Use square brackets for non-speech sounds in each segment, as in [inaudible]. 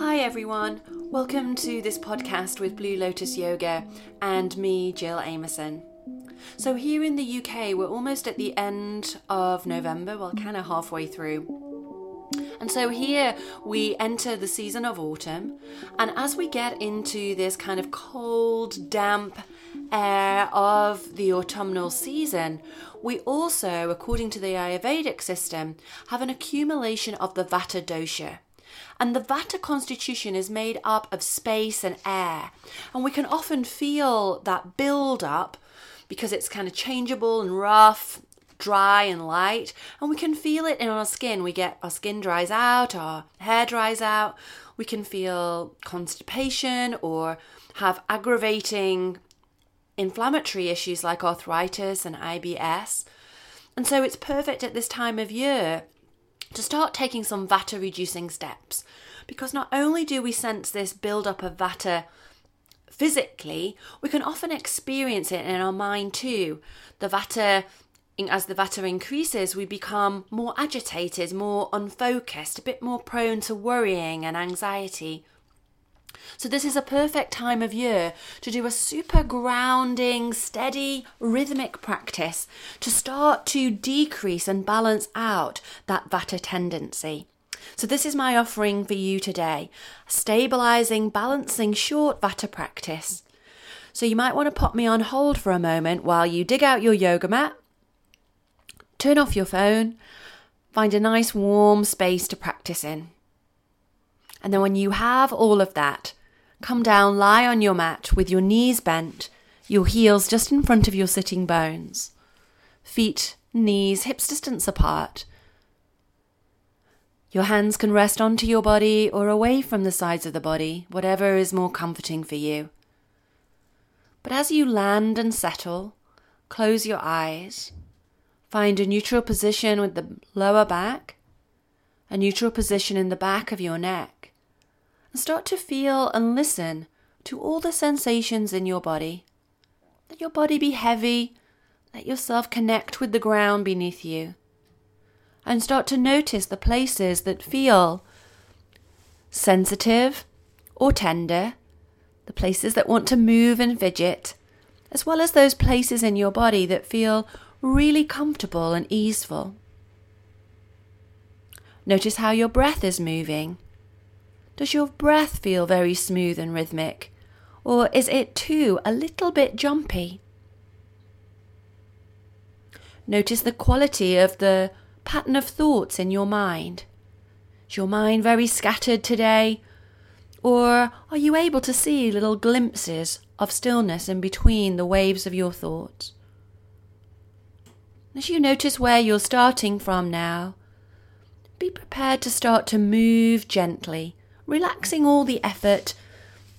everyone. Welcome to this podcast with Blue Lotus Yoga and me, Jill Amerson. So, here in the UK, we're almost at the end of November, well, kind of halfway through. And so here we enter the season of autumn, and as we get into this kind of cold, damp air of the autumnal season, we also, according to the Ayurvedic system, have an accumulation of the Vata dosha. And the Vata constitution is made up of space and air. And we can often feel that build up because it's kind of changeable and rough, dry and light. And we can feel it in our skin. We get our skin dries out, our hair dries out. We can feel constipation or have aggravating inflammatory issues like arthritis and IBS. And so it's perfect at this time of year to start taking some vata reducing steps because not only do we sense this build-up of vata physically, we can often experience it in our mind too. The vata as the vata increases, we become more agitated, more unfocused, a bit more prone to worrying and anxiety. So, this is a perfect time of year to do a super grounding, steady, rhythmic practice to start to decrease and balance out that vata tendency. So, this is my offering for you today stabilizing, balancing short vata practice. So, you might want to pop me on hold for a moment while you dig out your yoga mat, turn off your phone, find a nice warm space to practice in. And then, when you have all of that, come down, lie on your mat with your knees bent, your heels just in front of your sitting bones, feet, knees, hips distance apart. Your hands can rest onto your body or away from the sides of the body, whatever is more comforting for you. But as you land and settle, close your eyes. Find a neutral position with the lower back, a neutral position in the back of your neck, and start to feel and listen to all the sensations in your body. Let your body be heavy, let yourself connect with the ground beneath you and start to notice the places that feel sensitive or tender, the places that want to move and fidget, as well as those places in your body that feel really comfortable and easeful. Notice how your breath is moving. Does your breath feel very smooth and rhythmic? Or is it too a little bit jumpy? Notice the quality of the pattern of thoughts in your mind? Is your mind very scattered today? Or are you able to see little glimpses of stillness in between the waves of your thoughts? As you notice where you're starting from now, be prepared to start to move gently, relaxing all the effort.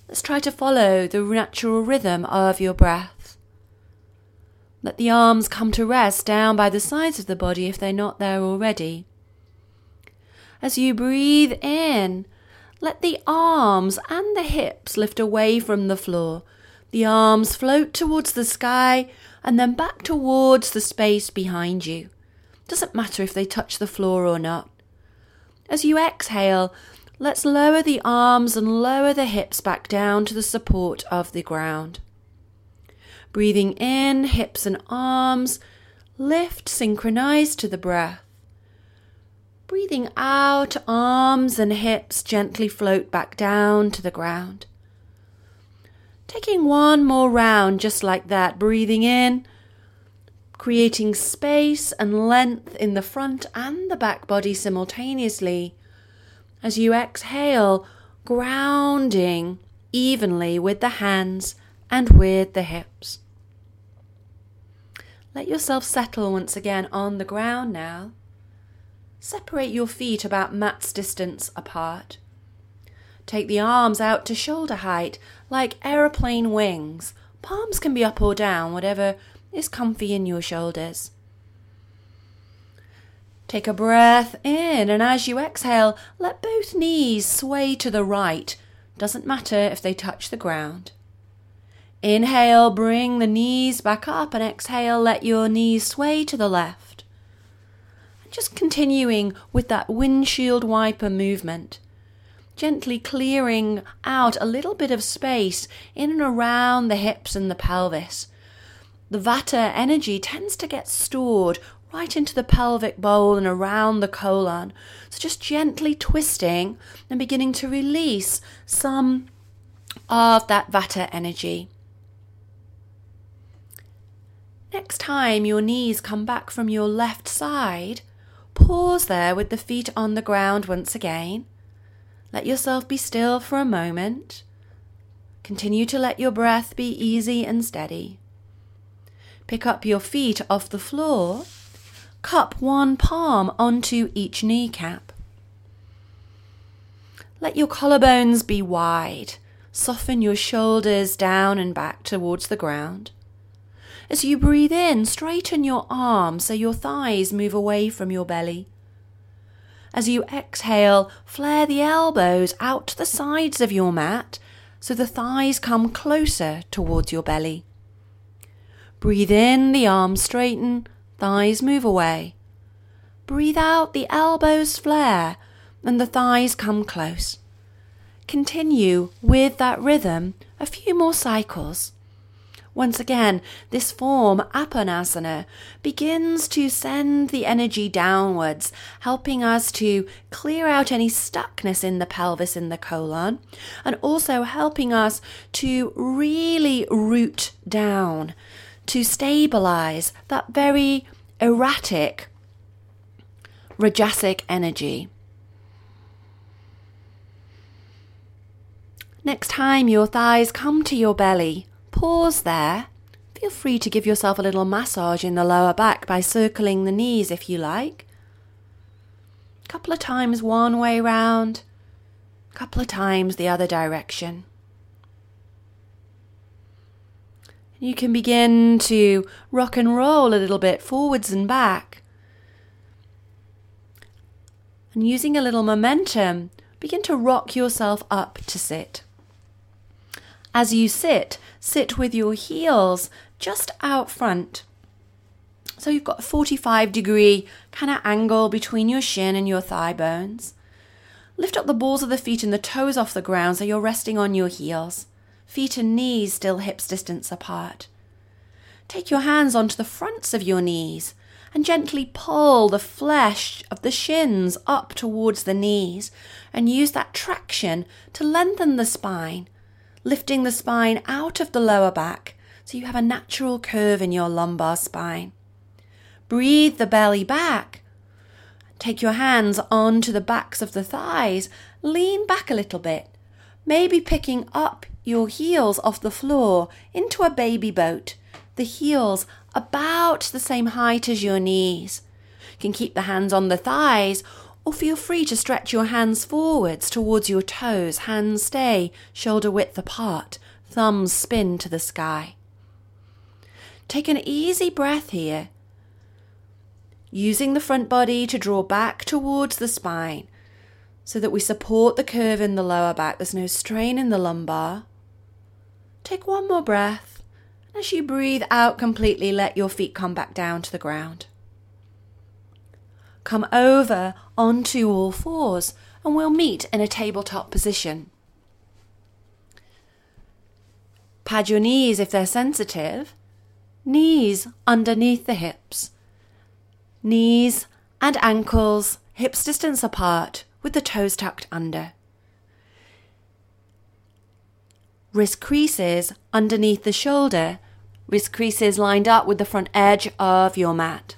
Let's try to follow the natural rhythm of your breath. Let the arms come to rest down by the sides of the body if they're not there already. As you breathe in, let the arms and the hips lift away from the floor. The arms float towards the sky and then back towards the space behind you. Doesn't matter if they touch the floor or not. As you exhale, let's lower the arms and lower the hips back down to the support of the ground. Breathing in, hips and arms lift synchronized to the breath. Breathing out, arms and hips gently float back down to the ground. Taking one more round just like that, breathing in, creating space and length in the front and the back body simultaneously. As you exhale, grounding evenly with the hands and with the hips. Let yourself settle once again on the ground now. Separate your feet about mat's distance apart. Take the arms out to shoulder height like aeroplane wings. Palms can be up or down, whatever is comfy in your shoulders. Take a breath in, and as you exhale, let both knees sway to the right. Doesn't matter if they touch the ground. Inhale, bring the knees back up, and exhale, let your knees sway to the left. Just continuing with that windshield wiper movement. gently clearing out a little bit of space in and around the hips and the pelvis. The vata energy tends to get stored right into the pelvic bowl and around the colon. So just gently twisting and beginning to release some of that vata energy. Next time your knees come back from your left side, pause there with the feet on the ground once again. Let yourself be still for a moment. Continue to let your breath be easy and steady. Pick up your feet off the floor. Cup one palm onto each kneecap. Let your collarbones be wide. Soften your shoulders down and back towards the ground. As you breathe in, straighten your arms so your thighs move away from your belly. As you exhale, flare the elbows out to the sides of your mat so the thighs come closer towards your belly. Breathe in, the arms straighten, thighs move away. Breathe out, the elbows flare and the thighs come close. Continue with that rhythm a few more cycles. Once again, this form, Apanasana, begins to send the energy downwards, helping us to clear out any stuckness in the pelvis in the colon, and also helping us to really root down, to stabilize that very erratic rajasic energy. Next time your thighs come to your belly, Pause there. Feel free to give yourself a little massage in the lower back by circling the knees if you like. A couple of times one way round, a couple of times the other direction. You can begin to rock and roll a little bit forwards and back. And using a little momentum, begin to rock yourself up to sit. As you sit, sit with your heels just out front. So you've got a 45 degree kind of angle between your shin and your thigh bones. Lift up the balls of the feet and the toes off the ground so you're resting on your heels. Feet and knees still hips distance apart. Take your hands onto the fronts of your knees and gently pull the flesh of the shins up towards the knees and use that traction to lengthen the spine lifting the spine out of the lower back so you have a natural curve in your lumbar spine. Breathe the belly back. Take your hands onto the backs of the thighs. Lean back a little bit, maybe picking up your heels off the floor into a baby boat. The heels about the same height as your knees. You can keep the hands on the thighs or feel free to stretch your hands forwards towards your toes, hands stay shoulder width apart, thumbs spin to the sky. Take an easy breath here, using the front body to draw back towards the spine so that we support the curve in the lower back. There's no strain in the lumbar. Take one more breath. And as you breathe out completely, let your feet come back down to the ground come over onto all fours and we'll meet in a tabletop position. Pad your knees if they're sensitive. Knees underneath the hips. Knees and ankles hips distance apart with the toes tucked under. Wrist creases underneath the shoulder, wrist creases lined up with the front edge of your mat.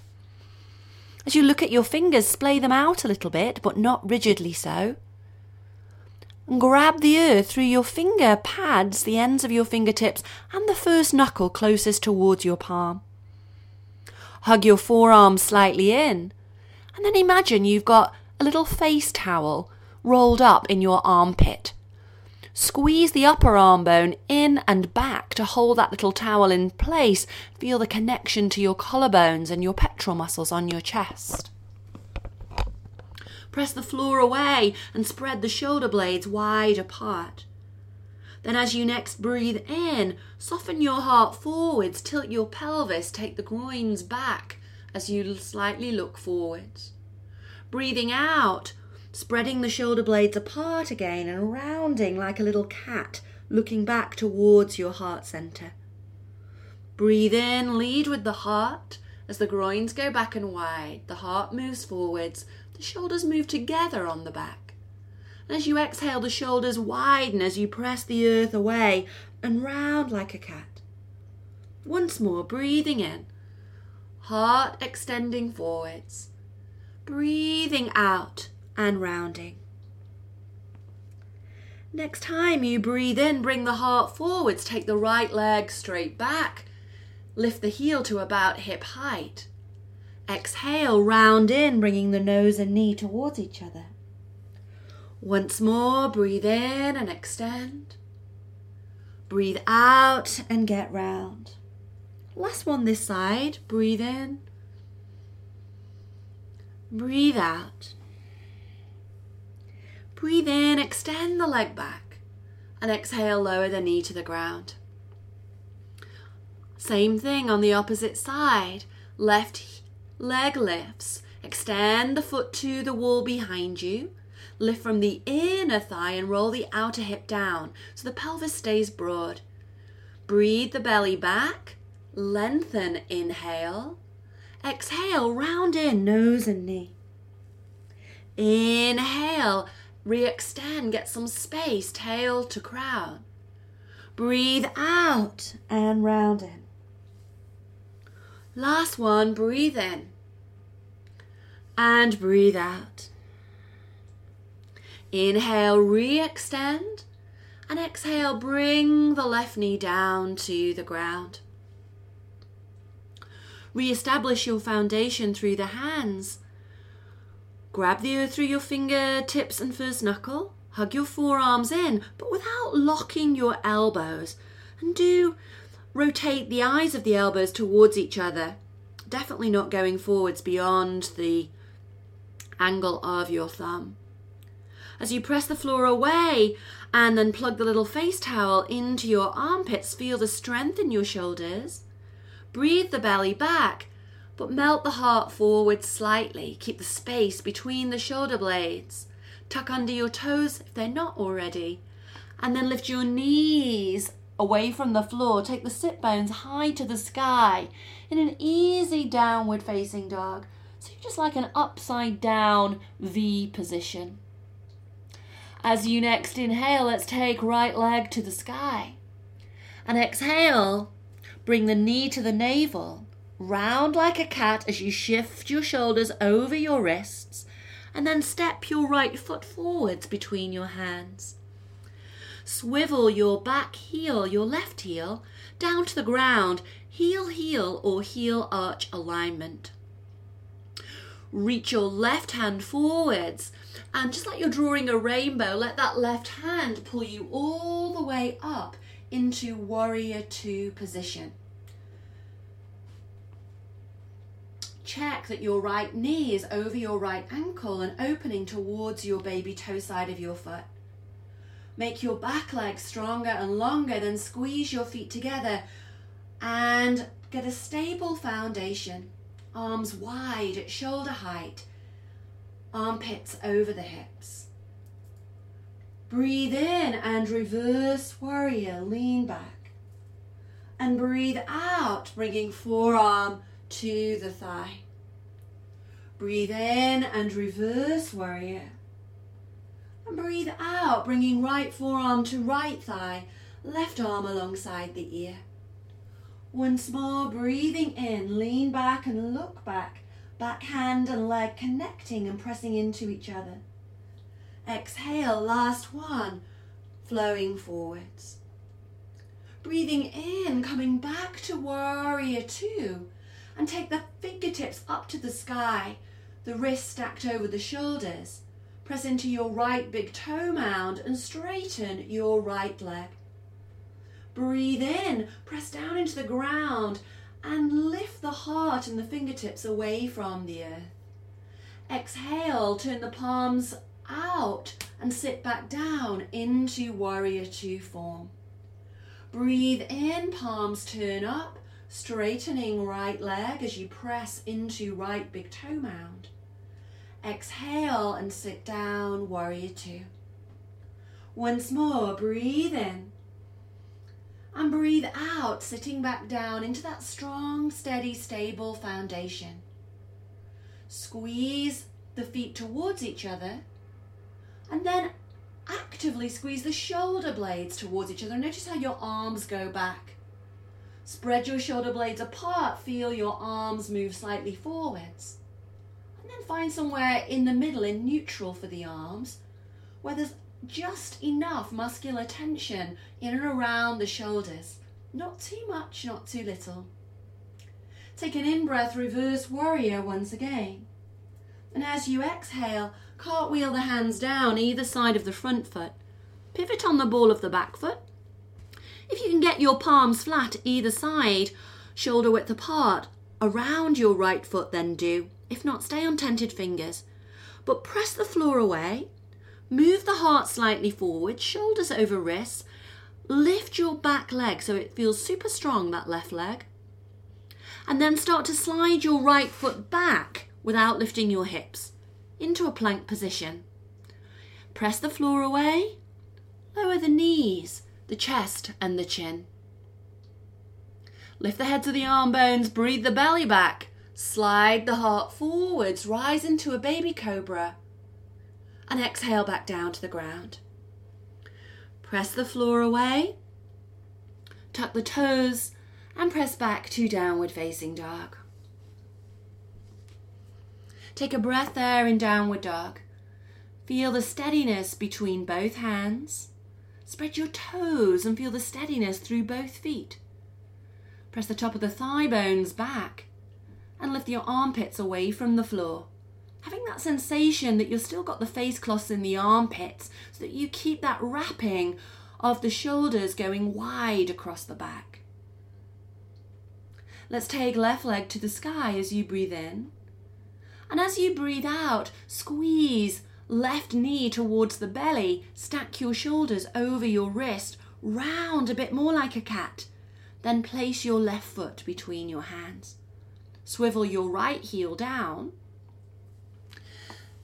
As you look at your fingers, splay them out a little bit, but not rigidly so. And grab the earth through your finger pads, the ends of your fingertips, and the first knuckle closest towards your palm. Hug your forearm slightly in, and then imagine you've got a little face towel rolled up in your armpit. Squeeze the upper arm bone in and back to hold that little towel in place. Feel the connection to your collarbones and your pectoral muscles on your chest. Press the floor away and spread the shoulder blades wide apart. Then, as you next breathe in, soften your heart forwards, tilt your pelvis, take the groins back as you slightly look forwards. Breathing out, spreading the shoulder blades apart again and rounding like a little cat looking back towards your heart center. Breathe in, lead with the heart. As the groins go back and wide, the heart moves forwards, the shoulders move together on the back. And as you exhale, the shoulders widen as you press the earth away and round like a cat. Once more, breathing in, heart extending forwards, breathing out and rounding. Next time you breathe in, bring the heart forwards, take the right leg straight back, lift the heel to about hip height. Exhale, round in, bringing the nose and knee towards each other. Once more, breathe in and extend. Breathe out and get round. Last one this side. Breathe in. Breathe out. Breathe in, extend the leg back, and exhale, lower the knee to the ground. Same thing on the opposite side. Left leg lifts. Extend the foot to the wall behind you. Lift from the inner thigh and roll the outer hip down so the pelvis stays broad. Breathe the belly back. Lengthen, inhale. Exhale, round in, nose and knee. Inhale, Re-extend, get some space, tail to crown. Breathe out and round in. Last one, breathe in. And breathe out. Inhale, re-extend. And exhale, bring the left knee down to the ground. Re-establish your foundation through the hands Grab the earth through your fingertips and first knuckle. Hug your forearms in, but without locking your elbows. And do rotate the eyes of the elbows towards each other. Definitely not going forwards beyond the angle of your thumb. As you press the floor away and then plug the little face towel into your armpits, feel the strength in your shoulders. Breathe the belly back but melt the heart forward slightly. Keep the space between the shoulder blades. Tuck under your toes if they're not already. And then lift your knees away from the floor. Take the sit bones high to the sky in an easy downward facing dog. So you're just like an upside down V position. As you next inhale, let's take right leg to the sky. And exhale, bring the knee to the navel round like a cat as you shift your shoulders over your wrists, and then step your right foot forwards between your hands. Swivel your back heel, your left heel, down to the ground, heel heel or heel arch alignment. Reach your left hand forwards, and just like you're drawing a rainbow, let that left hand pull you all the way up into warrior two position. Check that your right knee is over your right ankle and opening towards your baby toe side of your foot. Make your back leg stronger and longer, then squeeze your feet together and get a stable foundation. Arms wide at shoulder height, armpits over the hips. Breathe in and reverse warrior, lean back. And breathe out, bringing forearm to the thigh. Breathe in and reverse warrior. And breathe out, bringing right forearm to right thigh, left arm alongside the ear. Once more, breathing in, lean back and look back, back hand and leg connecting and pressing into each other. Exhale, last one, flowing forwards. Breathing in, coming back to warrior two, and take the fingertips up to the sky, the wrists stacked over the shoulders. Press into your right big toe mound and straighten your right leg. Breathe in, press down into the ground and lift the heart and the fingertips away from the earth. Exhale, turn the palms out and sit back down into warrior two form. Breathe in, palms turn up straightening right leg as you press into right big toe mound. Exhale and sit down, warrior two. Once more, breathe in. And breathe out, sitting back down into that strong, steady, stable foundation. Squeeze the feet towards each other and then actively squeeze the shoulder blades towards each other. Notice how your arms go back. Spread your shoulder blades apart, feel your arms move slightly forwards. Find somewhere in the middle, in neutral for the arms, where there's just enough muscular tension in and around the shoulders. Not too much, not too little. Take an in breath, reverse warrior once again. And as you exhale, cartwheel the hands down either side of the front foot. Pivot on the ball of the back foot. If you can get your palms flat either side, shoulder width apart, around your right foot, then do. If not, stay on tented fingers. But press the floor away. Move the heart slightly forward, shoulders over wrists. Lift your back leg so it feels super strong, that left leg. And then start to slide your right foot back without lifting your hips into a plank position. Press the floor away. Lower the knees, the chest, and the chin. Lift the heads of the arm bones, breathe the belly back. Slide the heart forwards, rise into a baby cobra. And exhale back down to the ground. Press the floor away. Tuck the toes and press back to downward facing dog. Take a breath there in downward dog. Feel the steadiness between both hands. Spread your toes and feel the steadiness through both feet. Press the top of the thigh bones back and lift your armpits away from the floor. Having that sensation that you've still got the face cloths in the armpits so that you keep that wrapping of the shoulders going wide across the back. Let's take left leg to the sky as you breathe in. And as you breathe out, squeeze left knee towards the belly, stack your shoulders over your wrist, round a bit more like a cat. Then place your left foot between your hands. Swivel your right heel down.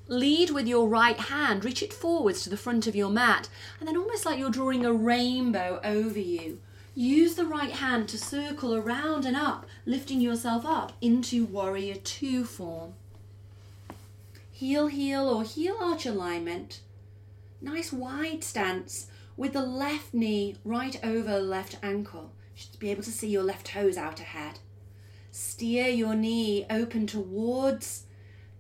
Lead with your right hand, reach it forwards to the front of your mat, and then almost like you're drawing a rainbow over you. Use the right hand to circle around and up, lifting yourself up into warrior two form heel heel or heel arch alignment. Nice wide stance with the left knee right over left ankle. You should be able to see your left toes out ahead. Steer your knee open towards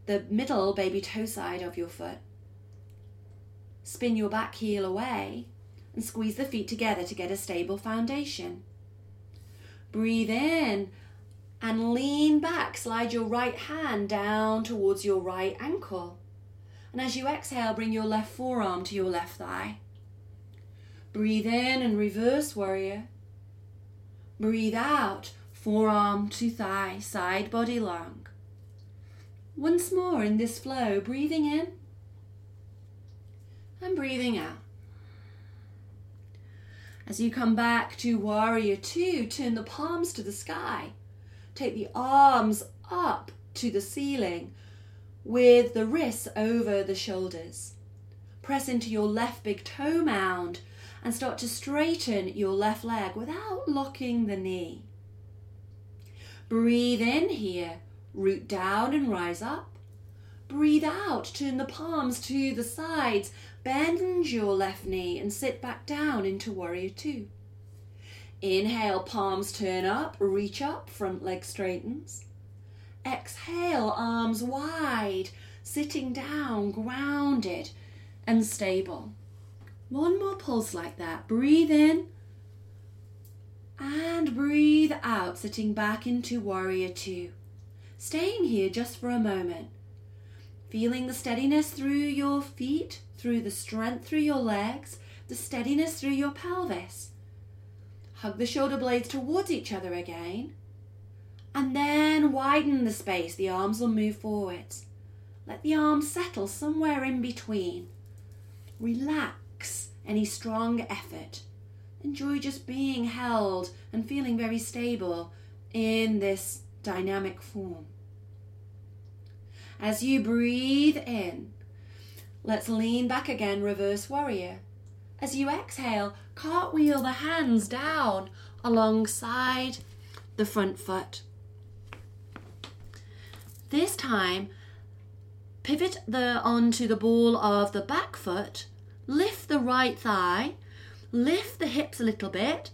the middle baby toe side of your foot. Spin your back heel away and squeeze the feet together to get a stable foundation. Breathe in and lean back. Slide your right hand down towards your right ankle. And as you exhale, bring your left forearm to your left thigh. Breathe in and reverse warrior. Breathe out, forearm to thigh, side body long. Once more in this flow, breathing in and breathing out. As you come back to warrior two, turn the palms to the sky Take the arms up to the ceiling with the wrists over the shoulders. Press into your left big toe mound and start to straighten your left leg without locking the knee. Breathe in here, root down and rise up. Breathe out, turn the palms to the sides, bend your left knee and sit back down into warrior two. Inhale, palms turn up, reach up, front leg straightens. Exhale, arms wide, sitting down, grounded and stable. One more pulse like that. Breathe in and breathe out, sitting back into warrior two. Staying here just for a moment. Feeling the steadiness through your feet, through the strength through your legs, the steadiness through your pelvis. Hug the shoulder blades towards each other again. And then widen the space. The arms will move forwards. Let the arms settle somewhere in between. Relax any strong effort. Enjoy just being held and feeling very stable in this dynamic form. As you breathe in, let's lean back again, reverse warrior. As you exhale, cartwheel the hands down alongside the front foot. This time, pivot the onto the ball of the back foot, lift the right thigh, lift the hips a little bit,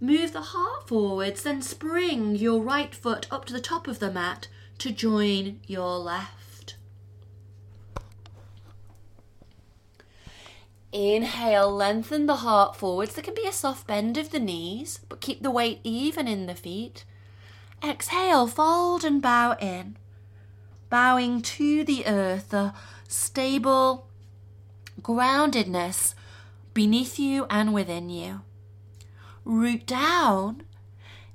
move the heart forwards, then spring your right foot up to the top of the mat to join your left. Inhale, lengthen the heart forwards. There can be a soft bend of the knees, but keep the weight even in the feet. Exhale, fold and bow in, bowing to the earth, the stable groundedness beneath you and within you. Root down,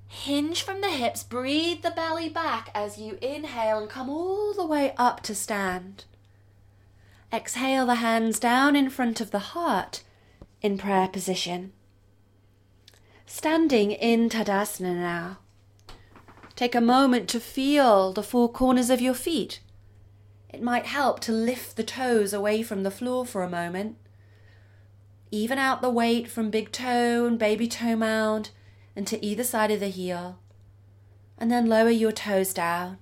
hinge from the hips, breathe the belly back as you inhale and come all the way up to stand. Exhale the hands down in front of the heart in prayer position. Standing in Tadasana now. Take a moment to feel the four corners of your feet. It might help to lift the toes away from the floor for a moment. Even out the weight from big toe and baby toe mound and to either side of the heel. And then lower your toes down.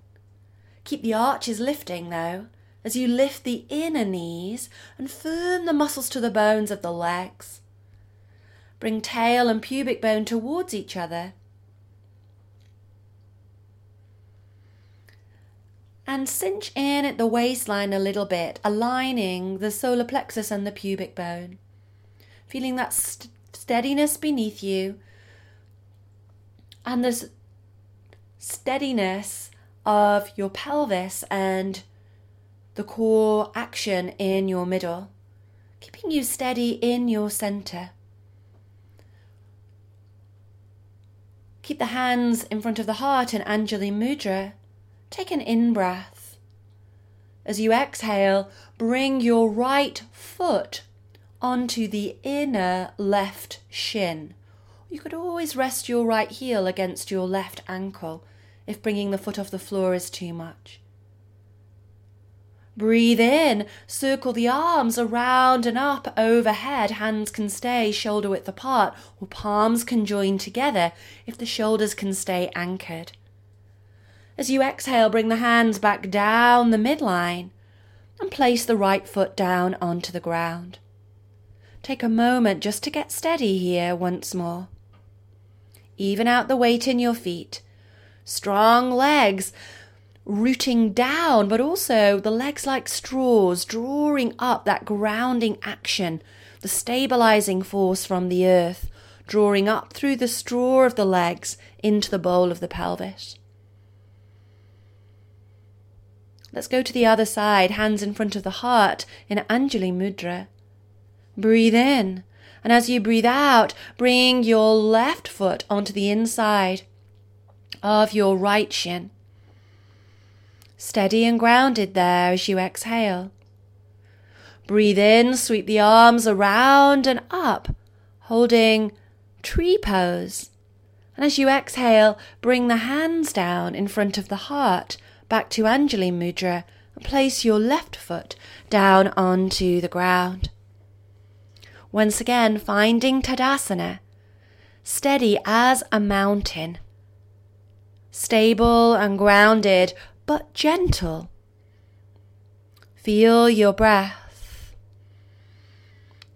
Keep the arches lifting though as you lift the inner knees and firm the muscles to the bones of the legs. Bring tail and pubic bone towards each other. And cinch in at the waistline a little bit, aligning the solar plexus and the pubic bone. Feeling that st- steadiness beneath you and this steadiness of your pelvis and the core action in your middle, keeping you steady in your center. Keep the hands in front of the heart in Anjali Mudra. Take an in breath. As you exhale, bring your right foot onto the inner left shin. You could always rest your right heel against your left ankle if bringing the foot off the floor is too much. Breathe in, circle the arms around and up overhead. Hands can stay shoulder width apart, or palms can join together if the shoulders can stay anchored. As you exhale, bring the hands back down the midline and place the right foot down onto the ground. Take a moment just to get steady here once more. Even out the weight in your feet. Strong legs rooting down, but also the legs like straws, drawing up that grounding action, the stabilizing force from the earth, drawing up through the straw of the legs into the bowl of the pelvis. Let's go to the other side, hands in front of the heart in Anjali Mudra. Breathe in, and as you breathe out, bring your left foot onto the inside of your right shin steady and grounded there as you exhale. Breathe in, sweep the arms around and up, holding tree pose. And as you exhale, bring the hands down in front of the heart, back to Anjali Mudra, and place your left foot down onto the ground. Once again, finding Tadasana, steady as a mountain, stable and grounded but gentle. Feel your breath.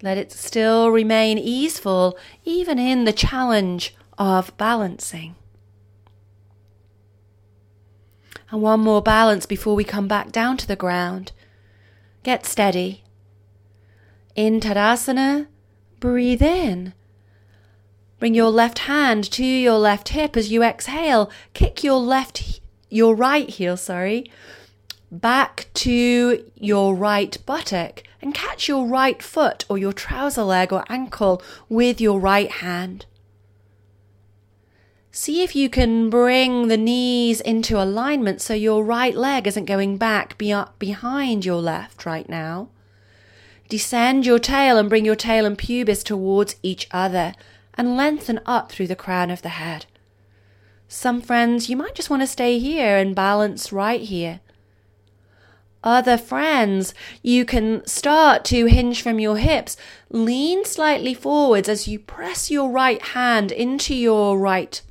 Let it still remain easeful, even in the challenge of balancing. And one more balance before we come back down to the ground. Get steady. In Tadasana, breathe in. Bring your left hand to your left hip as you exhale. Kick your left your right heel, sorry, back to your right buttock and catch your right foot or your trouser leg or ankle with your right hand. See if you can bring the knees into alignment so your right leg isn't going back behind your left right now. Descend your tail and bring your tail and pubis towards each other and lengthen up through the crown of the head. Some friends, you might just want to stay here and balance right here. other friends, you can start to hinge from your hips. Lean slightly forwards as you press your right hand into your right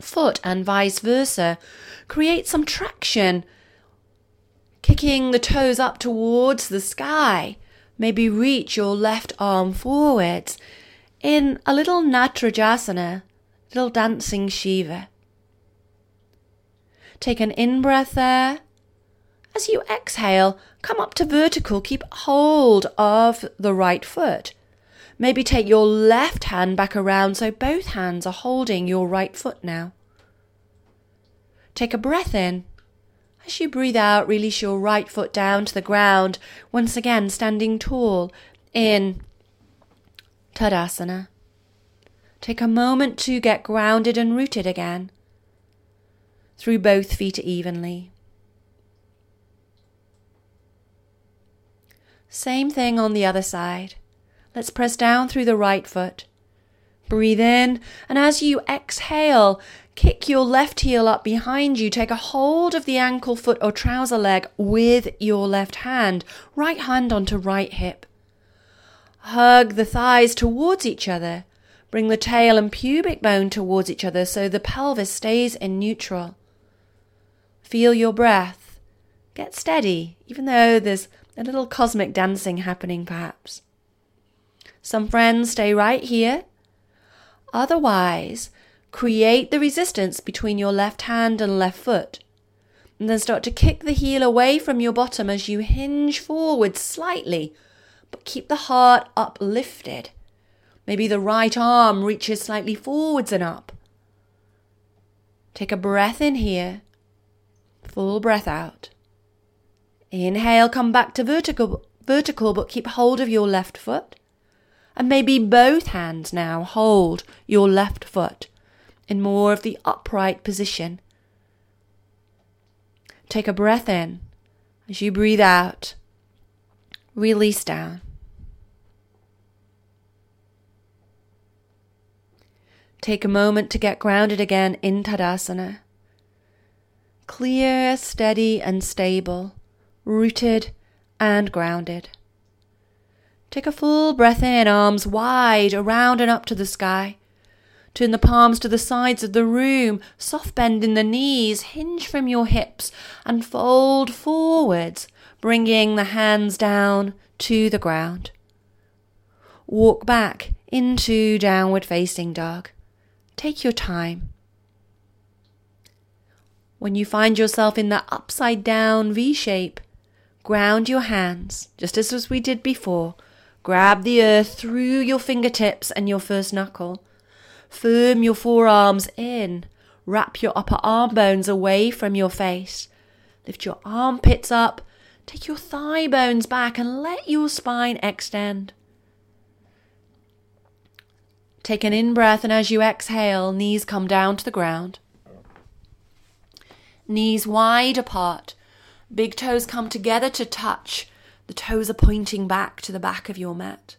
foot and vice versa. Create some traction, kicking the toes up towards the sky. Maybe reach your left arm forwards in a little Natarajasana, little dancing Shiva. Take an in breath there. As you exhale, come up to vertical. Keep hold of the right foot. Maybe take your left hand back around so both hands are holding your right foot now. Take a breath in. As you breathe out, release your right foot down to the ground, once again standing tall in Tadasana. Take a moment to get grounded and rooted again through both feet evenly. Same thing on the other side. Let's press down through the right foot. Breathe in, and as you exhale, kick your left heel up behind you. Take a hold of the ankle, foot, or trouser leg with your left hand, right hand onto right hip. Hug the thighs towards each other. Bring the tail and pubic bone towards each other so the pelvis stays in neutral. Feel your breath. Get steady, even though there's a little cosmic dancing happening, perhaps. Some friends stay right here. Otherwise, create the resistance between your left hand and left foot. And then start to kick the heel away from your bottom as you hinge forward slightly, but keep the heart uplifted. Maybe the right arm reaches slightly forwards and up. Take a breath in here Full breath out. Inhale, come back to vertical, vertical, but keep hold of your left foot. And maybe both hands now hold your left foot in more of the upright position. Take a breath in. As you breathe out, release down. Take a moment to get grounded again in Tadasana clear, steady, and stable, rooted and grounded. Take a full breath in, arms wide, around and up to the sky. Turn the palms to the sides of the room, soft bend in the knees, hinge from your hips, and fold forwards, bringing the hands down to the ground. Walk back into downward facing dog. Take your time. When you find yourself in the upside down V shape, ground your hands, just as we did before. Grab the earth through your fingertips and your first knuckle. Firm your forearms in. Wrap your upper arm bones away from your face. Lift your armpits up. Take your thigh bones back and let your spine extend. Take an in breath, and as you exhale, knees come down to the ground knees wide apart. Big toes come together to touch. The toes are pointing back to the back of your mat.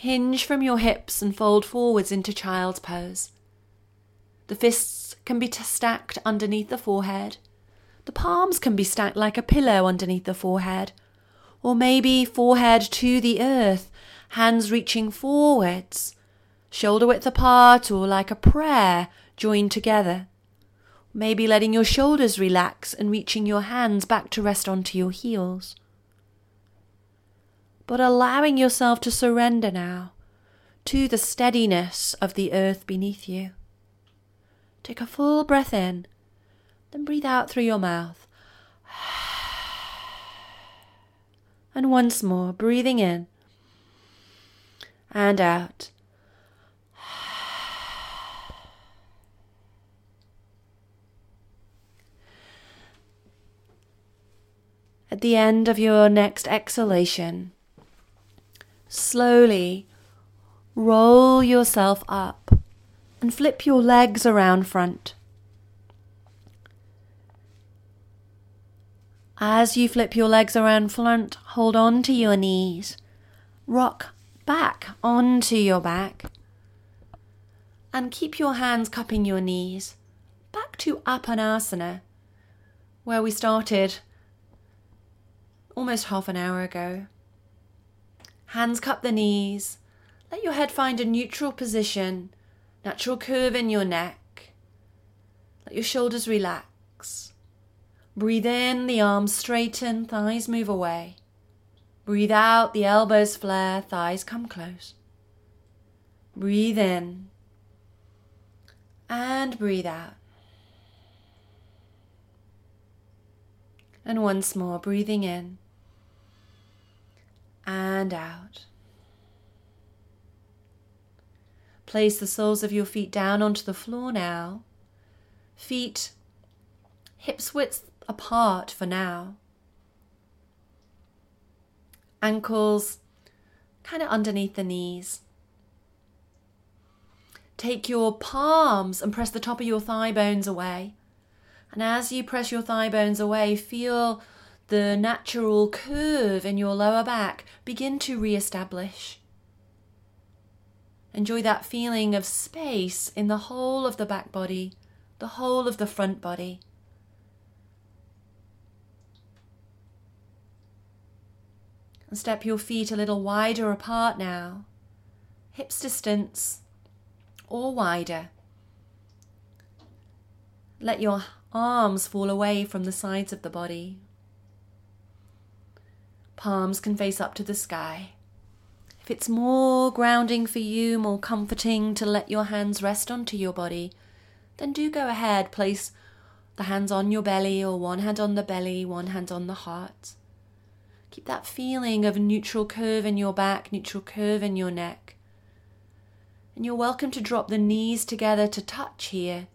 Hinge from your hips and fold forwards into child's pose. The fists can be stacked underneath the forehead. The palms can be stacked like a pillow underneath the forehead. Or maybe forehead to the earth, hands reaching forwards, shoulder width apart, or like a prayer joined together. Maybe letting your shoulders relax and reaching your hands back to rest onto your heels. But allowing yourself to surrender now to the steadiness of the earth beneath you. Take a full breath in, then breathe out through your mouth. [sighs] And once more, breathing in and out. [sighs] at the end of your next exhalation, slowly roll yourself up and flip your legs around front. As you flip your legs around front, hold on to your knees. Rock back onto your back. And keep your hands cupping your knees. Back to Apanasana, where we started almost half an hour ago. Hands cup the knees. Let your head find a neutral position, natural curve in your neck. Let your shoulders relax. Breathe in, the arms straighten, thighs move away. Breathe out, the elbows flare, thighs come close. Breathe in and breathe out. And once more, breathing in and out. Place the soles of your feet down onto the floor now. Feet hips width apart for now. Ankles kind of underneath the knees. Take your palms and press the top of your thigh bones away. And as you press your thigh bones away, feel the natural curve in your lower back begin to re establish. Enjoy that feeling of space in the whole of the back body, the whole of the front body. And step your feet a little wider apart now, hips distance or wider. Let your arms fall away from the sides of the body. Palms can face up to the sky. If it's more grounding for you, more comforting to let your hands rest onto your body, then do go ahead. Place the hands on your belly or one hand on the belly, one hand on the heart. Keep that feeling of neutral curve in your back, neutral curve in your neck. And you're welcome to drop the knees together to touch here,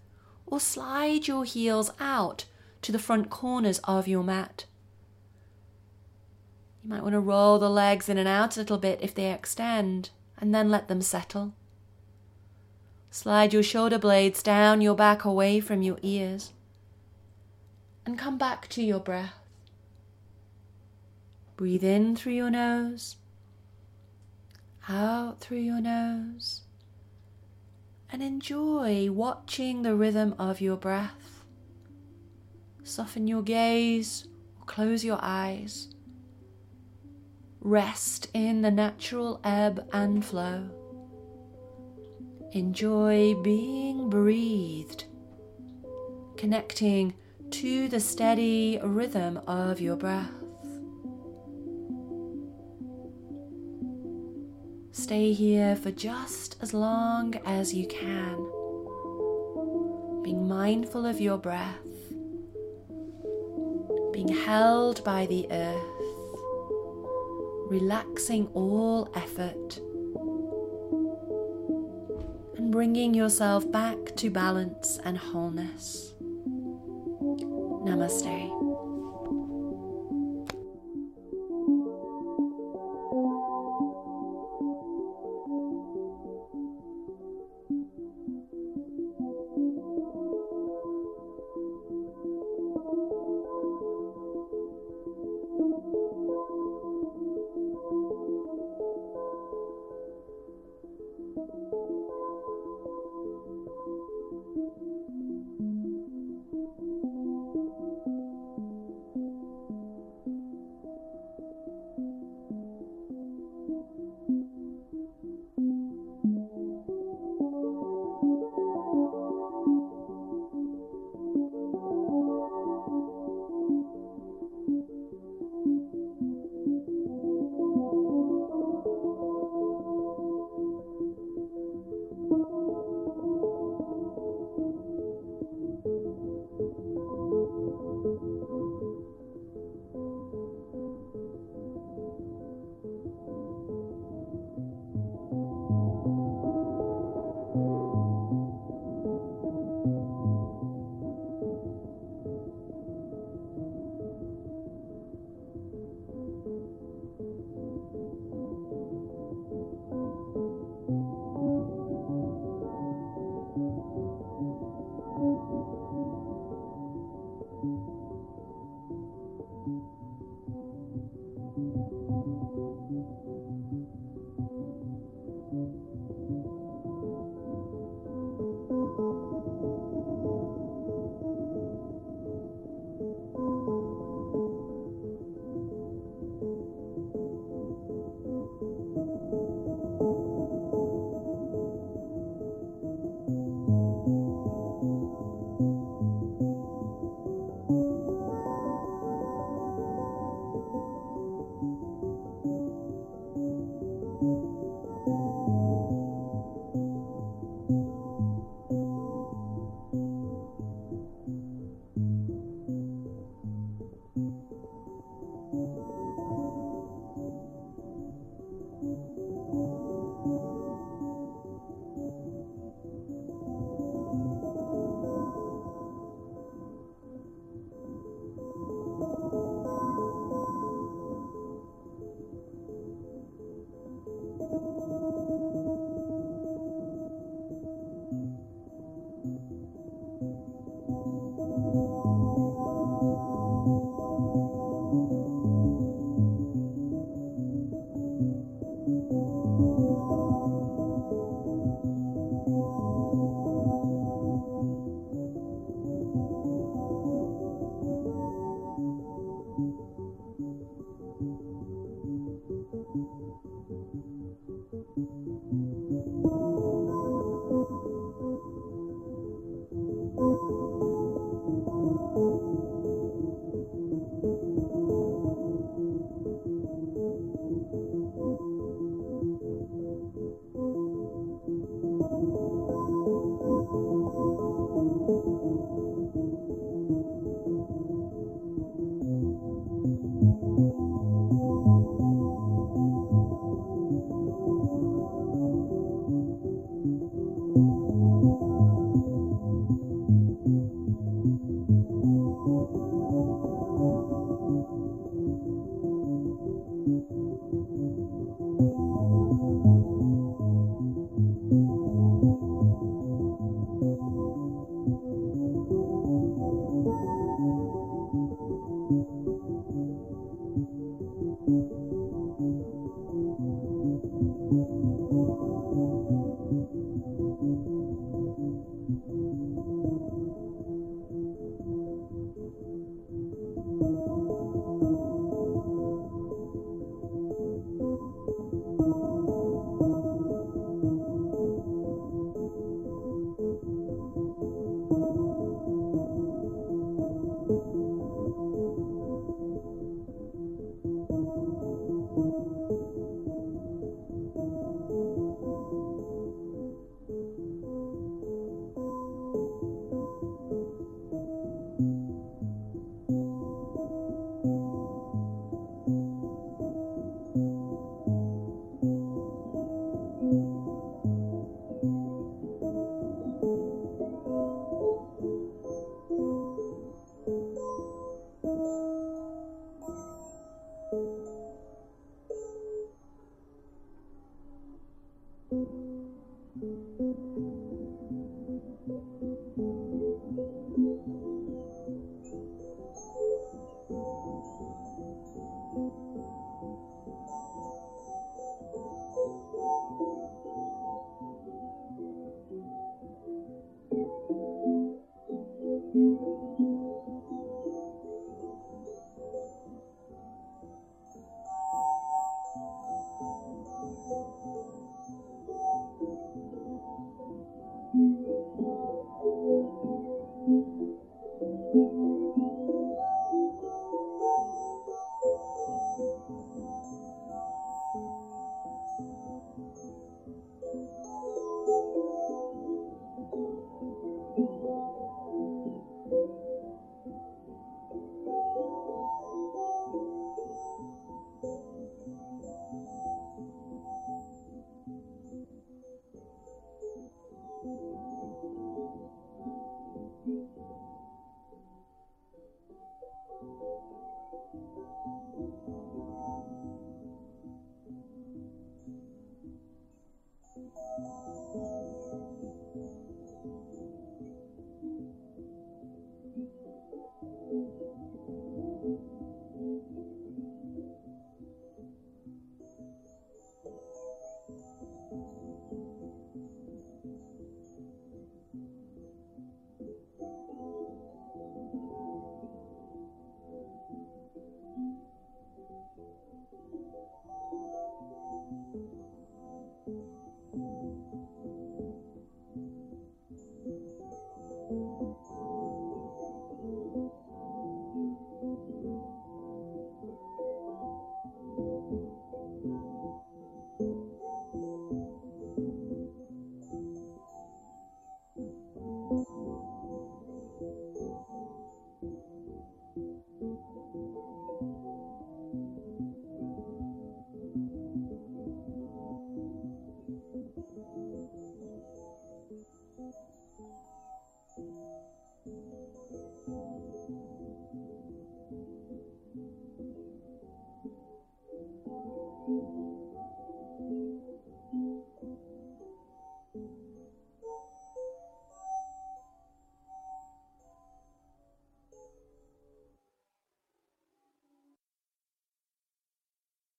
or slide your heels out to the front corners of your mat. You might want to roll the legs in and out a little bit if they extend, and then let them settle. Slide your shoulder blades down your back away from your ears. And come back to your breath. Breathe in through your nose, out through your nose and enjoy watching the rhythm of your breath. Soften your gaze or close your eyes. Rest in the natural ebb and flow. Enjoy being breathed, connecting to the steady rhythm of your breath. Stay here for just as long as you can, being mindful of your breath, being held by the earth, relaxing all effort, and bringing yourself back to balance and wholeness. Namaste.